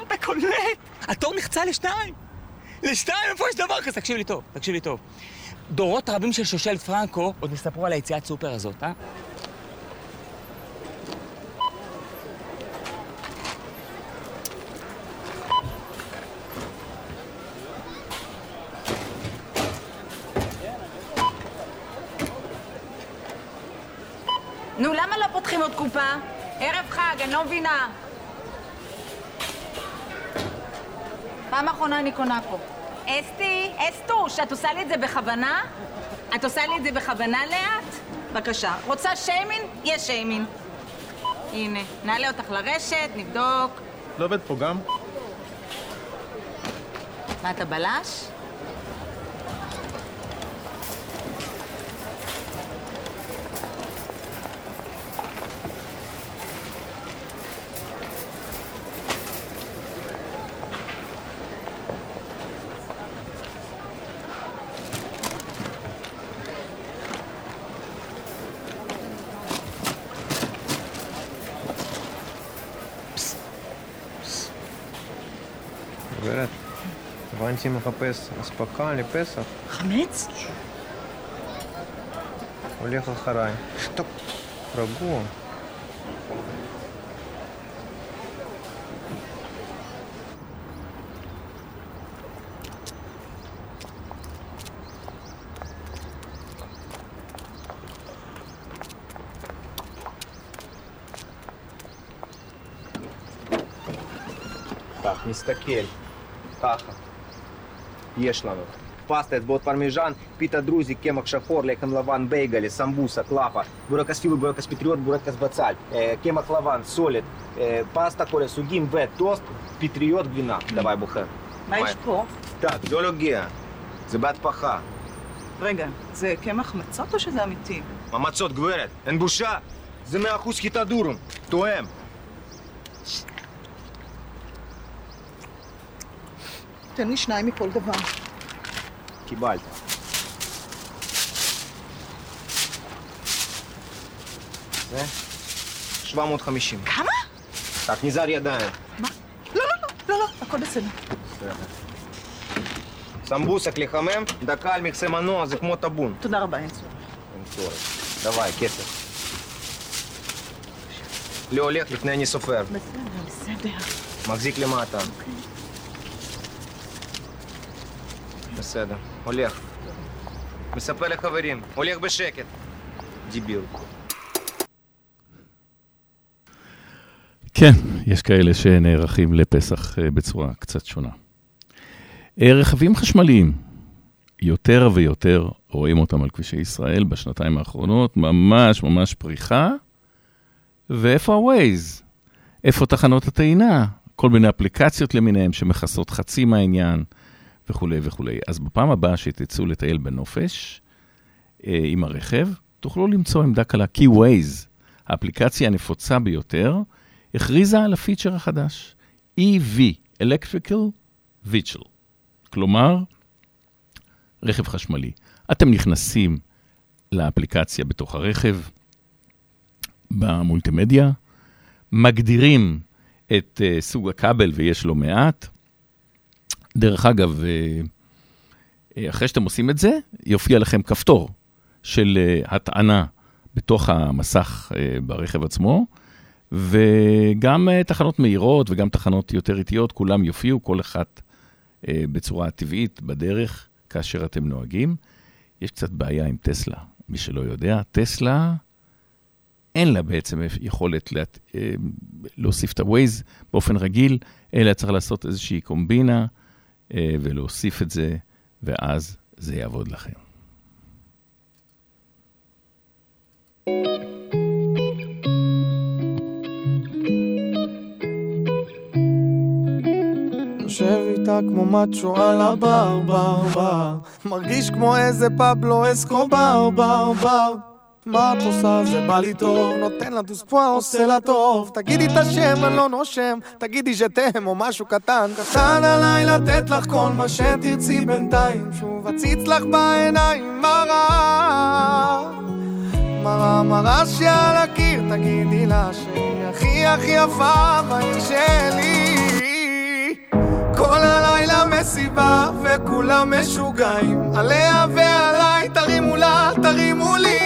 אתה קולט? התור נחצה לשתיים. לשתיים, איפה יש דבר כזה? תקשיב לי טוב, תקשיב לי טוב. דורות רבים של שושלת פרנקו עוד יספרו על היציאת סופר הזאת, אה? נו, למה לא פותחים עוד קופה? ערב חג, אני לא מבינה. פעם אחרונה אני קונה פה. אסתי, אסתוש, את עושה לי את זה בכוונה? את עושה לי את זה בכוונה לאט? בבקשה. רוצה שיימין? יש שיימין. הנה, נעלה אותך לרשת, נבדוק. לא עובד פה גם? מה, אתה בלש? גברת, הבנתי מחפש אספקה לפסח. חמץ? הולך אחריי. טוב, רגוע. כך, נסתכל. יש לנו. פסטה, אצבעות פרמיז'ן, פיתה דרוזי, קמח שחור, לחם לבן, בייגלי, סמבוסה, קלאפה, בורקס פיל, בורקס פטריות, בורקס בצל, קמח לבן, סולת, אה, פסטה, כל הסוגים וטוסט, פטריות, גבינה. דווי בוחר. מה יש פה? טק, זה לא הגיע. זה בהטפחה. רגע, זה קמח מצות או שזה אמיתי? המצות, גברת, אין בושה. זה מאה אחוז חיטה דורום. תואם. תן לי שניים מכל דבר. קיבלת. זה 750. כמה? Так, נזהר ידיים. לא, לא, לא, לא, לא, הכל בסדר. סמבוסק לחמם, דקה על מכסה מנוע, זה כמו טאבון. תודה רבה, אין צורך. אין צורך. דווי, כסף. לא הולך לפני אני סופר. בסדר, בסדר. מחזיק למטה. בסדר, הולך. מספר לחברים, הולך בשקט. דיביל. כן, יש כאלה שנערכים לפסח אה, בצורה קצת שונה. אה, רכבים חשמליים, יותר ויותר רואים אותם על כבישי ישראל בשנתיים האחרונות, ממש ממש פריחה. ואיפה ה-Waze? איפה תחנות הטעינה? כל מיני אפליקציות למיניהן שמכסות חצי מהעניין וכולי וכולי. אז בפעם הבאה שתצאו לטייל בנופש אה, עם הרכב, תוכלו למצוא עמדה קלה, כי Waze, האפליקציה הנפוצה ביותר, הכריזה על הפיצ'ר החדש, EV, Electrical Vehicle. כלומר, רכב חשמלי. אתם נכנסים לאפליקציה בתוך הרכב, במולטימדיה, מגדירים את uh, סוג הכבל, ויש לו מעט. דרך אגב, uh, אחרי שאתם עושים את זה, יופיע לכם כפתור של uh, הטענה בתוך המסך ברכב עצמו, וגם תחנות מהירות וגם תחנות יותר איטיות, כולם יופיעו, כל אחת בצורה טבעית בדרך כאשר אתם נוהגים. יש קצת בעיה עם טסלה, מי שלא יודע, טסלה... אין לה בעצם יכולת לה, להוסיף את ה-Waze באופן רגיל, אלא צריך לעשות איזושהי קומבינה אה, ולהוסיף את זה, ואז זה יעבוד לכם. יושב איתה כמו מאצ'ו על הבר, בר, בר מרגיש כמו איזה פבלו אסקו בר בר, בר מה את עושה? זה בא לי טוב, נותן לה דוספואה, עושה לה טוב. תגידי את השם, אני לא נושם, תגידי שתם או משהו קטן. קטן עליי לתת לך כל מה שתרצי בינתיים, שוב אציץ לך בעיניים, מראה. מראה, מראה שעל הקיר, תגידי לה שהיא הכי הכי יפה בעיר שלי. כל הלילה מסיבה וכולם משוגעים עליה ועליי תרימו לה, תרימו לי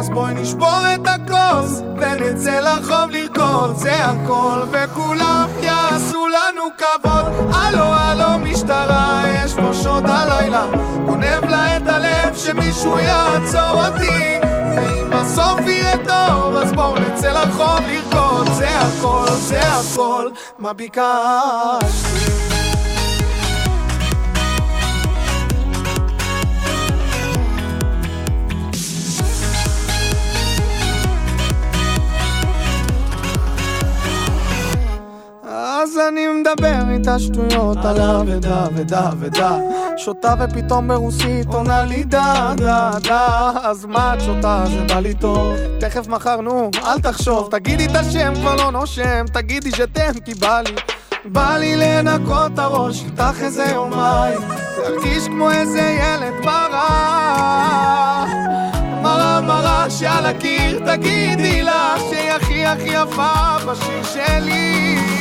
אז בואי נשבור את הכוס ונצא לרחוב לרקוד. זה הכל וכולם יעשו לנו כבוד. הלו הלו משטרה יש פה שוד הלילה. גונב לה את הלב שמישהו יעצור אותי. ואם בסוף יהיה טוב אז בואו נצא לרחוב לרקוד. זה הכל זה הכל מה ביקשתי אז אני מדבר איתה שטויות על אבדה ודה ודה. שותה ופתאום ברוסית עונה לי דה דה דה. אז מה את שותה? זה בא לי טוב. תכף מחר נו אל תחשוב. תגידי את השם כבר לא נושם. תגידי שתם כי בא לי. בא לי לנקות הראש איתך איזה יומיים. להרגיש כמו איזה ילד ברע מראה מראה שעל הקיר. תגידי לך שהיא הכי הכי יפה בשיר שלי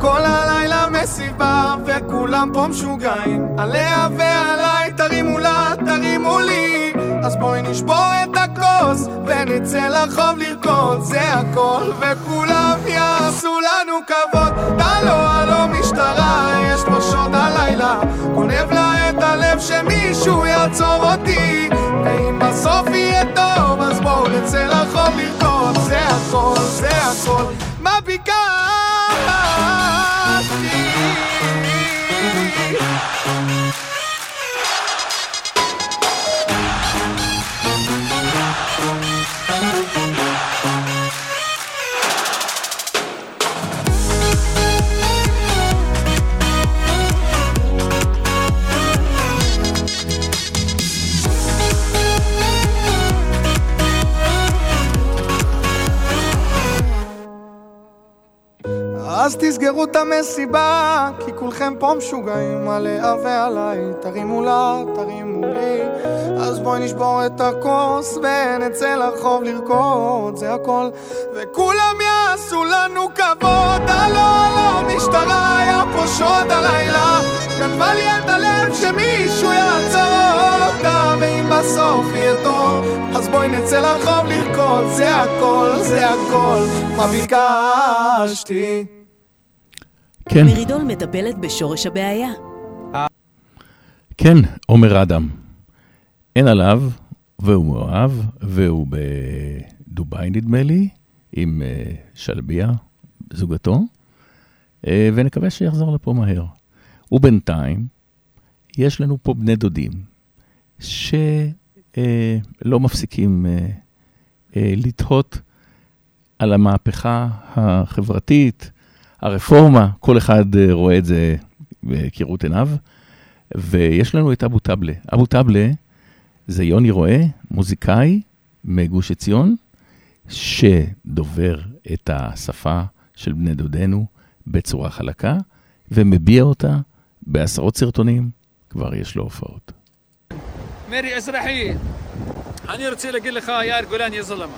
כל הלילה מסיבה וכולם פה משוגעים. עליה ועליי תרימו לה, תרימו לי. אז בואי נשבור את הכוס ונצא לרחוב לרקוד. זה הכל וכולם יעשו לנו כבוד. הלו הלו משטרה יש פה שוד הלילה. גונב לה את הלב שמישהו יעצור אותי. ואם בסוף יהיה טוב אז בואו נצא לרחוב לרקוד. זה הכל זה הכל. מה ביקשתי? אז תסגרו את המסיבה, כי כולכם פה משוגעים עליה ועליי. תרימו לה, תרימו לי, אז בואי נשבור את הכוס ונצא לרחוב לרקוד, זה הכל. וכולם יעשו לנו כבוד, הלו הלו, משטרה, היה פה שוד הלילה. גנבה לי את הלב שמישהו יעצור אותה, ואם בסוף יהיה טוב, אז בואי נצא לרחוב לרקוד, זה הכל, זה הכל, מה ביקשתי? כן. מרידול מטפלת בשורש הבעיה. כן, עומר אדם. אין עליו, והוא מאוהב, והוא בדובאי נדמה לי, עם uh, שלביה, זוגתו, uh, ונקווה שיחזור לפה מהר. ובינתיים, יש לנו פה בני דודים, שלא uh, מפסיקים לתהות על המהפכה החברתית, הרפורמה, כל אחד uh, רואה את זה בכראות עיניו, ויש לנו את אבו טבלה. אבו טבלה זה יוני רואה, מוזיקאי מגוש עציון, שדובר את השפה של בני דודינו בצורה חלקה, ומביע אותה בעשרות סרטונים, כבר יש לו הופעות. מרי אזרחי, אני רוצה להגיד לך, יאיר גולן, יא זלמה,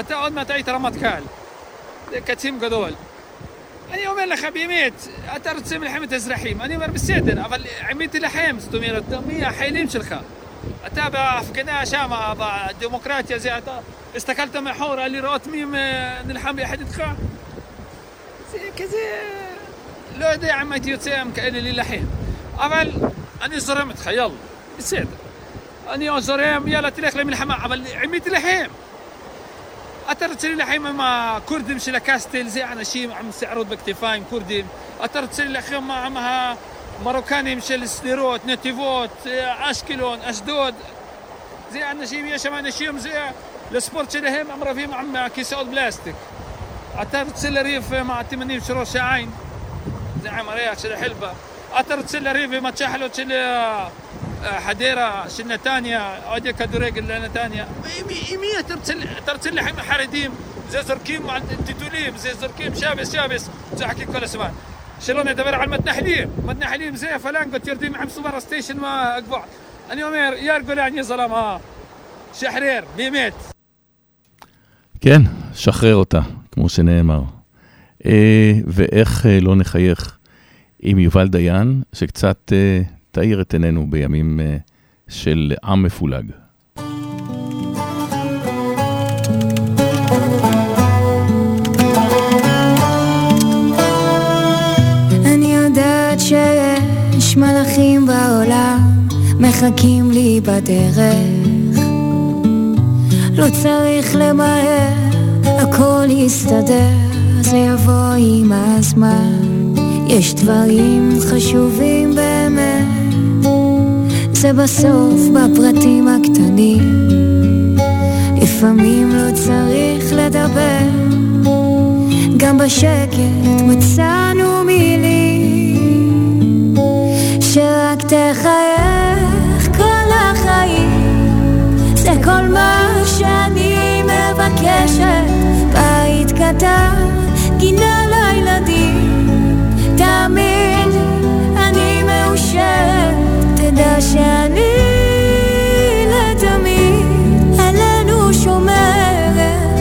אתה עוד מעט היית רמטכ"ל, קצין גדול. אני אומר לך באמת, אתה רוצה מלחמת אזרחים, אני אומר בסדר, אבל עם מי תילחם? זאת אומרת, מי החיילים שלך? אתה בהפגנה שם, בדמוקרטיה זה, אתה הסתכלת מאחורה לראות מי נלחם ביחד איתך? זה כזה... לא יודע אם הייתי יוצא עם כאלה להילחם. אבל אני זורם איתך, יאללה, בסדר. אני זורם, יאללה, תלך למלחמה, אבל רוצה להילחם עם הכורדים של הקסטל, זה אנשים עם שערות בכתפיים, כורדים. אתה רוצה להילחם עם המרוקנים של שדרות, נתיבות, אשקלון, אשדוד. זה אנשים, יש שם אנשים, זה לספורט שלהם, הם רבים עם כיסאות פלסטיק. אתה רוצה לריב עם התימנים של ראש העין? זה עם הריח של החלבה. אתה רוצה לריב עם הצ'חלות של חדרה, של נתניה, אוהדי כדורגל לנתניה. עם מי- עם מי אתה רוצה- אתה רוצה להילחם עם החרדים? זה זורקים על טיטולים, זה זורקים שבס, שבס, צוחקים כל הזמן. שלא נדבר על מתנחלים, מתנחלים זה פלנגות יורדים עם סובר סטיישן מהגבוה. אני אומר, יאר גולן, יא זלמה, שחרר, באמת. כן, שחרר אותה, כמו שנאמר. אה, ואיך אה, לא נחייך עם יובל דיין, שקצת אה, תאיר את עינינו בימים אה, של עם מפולג. שיש מלאכים בעולם מחכים לי בדרך לא צריך למהר, הכל יסתדר, זה יבוא עם הזמן יש דברים חשובים באמת זה בסוף בפרטים הקטנים. לפעמים לא צריך לדבר גם בשקט מצאנו מילים. שרק תחייך כל החיים זה כל מה שאני מבקשת. בית קטן, גינה לילדים לי, אני מאושרת תדע שאני לתמיד עלינו שומרת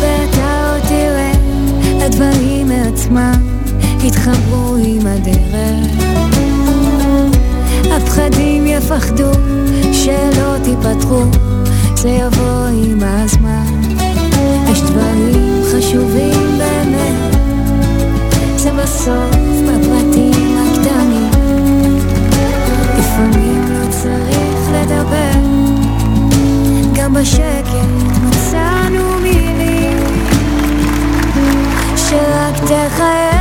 ואתה עוד תראה, הדברים מעצמם יתחברו עם הדרך. הפחדים יפחדו שלא תיפתחו, זה יבוא עם הזמן. יש דברים חשובים באמת, זה בסוף בפרטים הקטנים. לפעמים לא צריך לדבר, גם בשקט מצאנו מילים שרק תחייך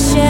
share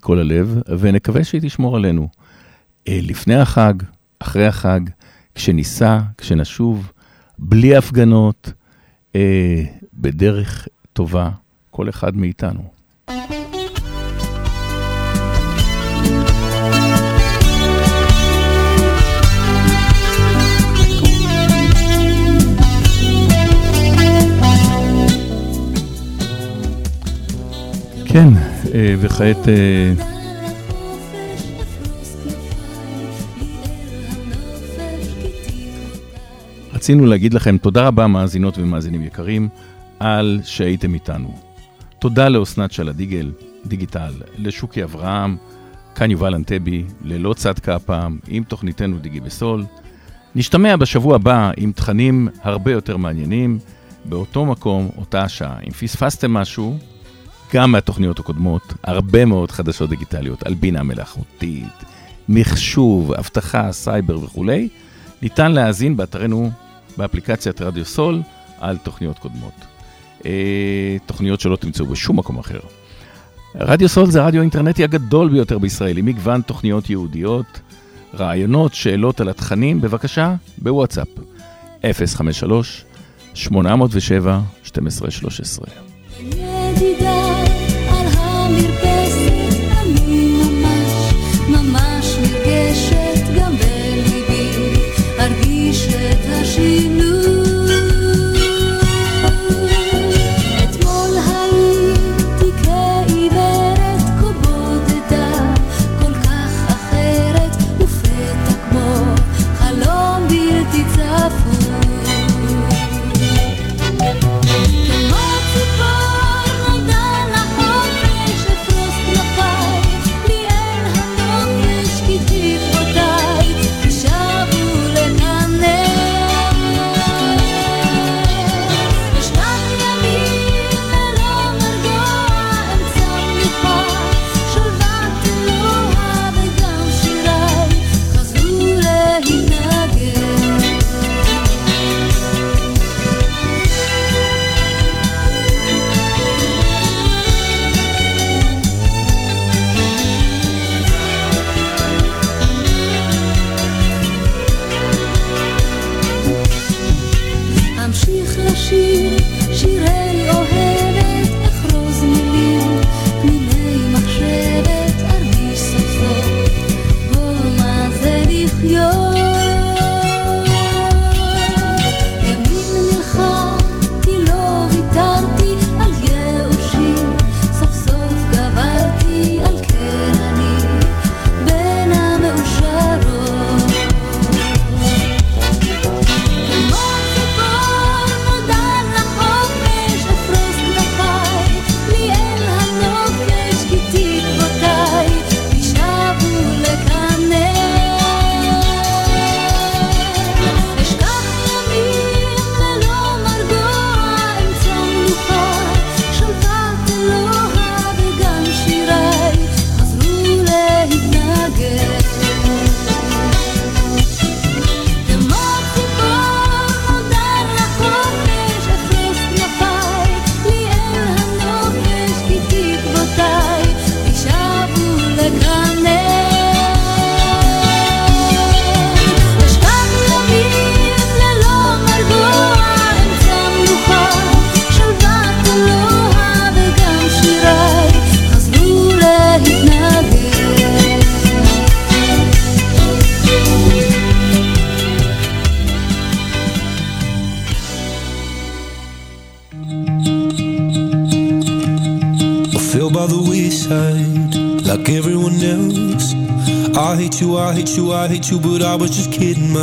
מכל הלב, ונקווה שהיא תשמור עלינו. אה, לפני החג, אחרי החג, כשניסע, כשנשוב, בלי הפגנות, אה, בדרך טובה, כל אחד מאיתנו. כן, אה, וכעת אה, רצינו להגיד לכם תודה רבה, מאזינות ומאזינים יקרים, על שהייתם איתנו. תודה לאסנת שלדיגל, דיגיטל, לשוקי אברהם, כאן יובל אנטבי, ללא צדקה הפעם, עם תוכניתנו דיגי בסול. נשתמע בשבוע הבא עם תכנים הרבה יותר מעניינים, באותו מקום, אותה השעה. אם פספסתם משהו, גם מהתוכניות הקודמות, הרבה מאוד חדשות דיגיטליות על בינה מלאכותית, מחשוב, אבטחה, סייבר וכולי, ניתן להאזין באתרנו, באפליקציית רדיו סול, על תוכניות קודמות. אה, תוכניות שלא תמצאו בשום מקום אחר. רדיו סול זה הרדיו האינטרנטי הגדול ביותר בישראל, עם מגוון תוכניות ייעודיות, רעיונות, שאלות על התכנים, בבקשה, בוואטסאפ, 053 807 1213. ידידה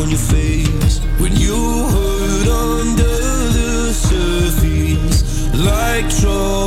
on your face. When you hurt under the surface Like trouble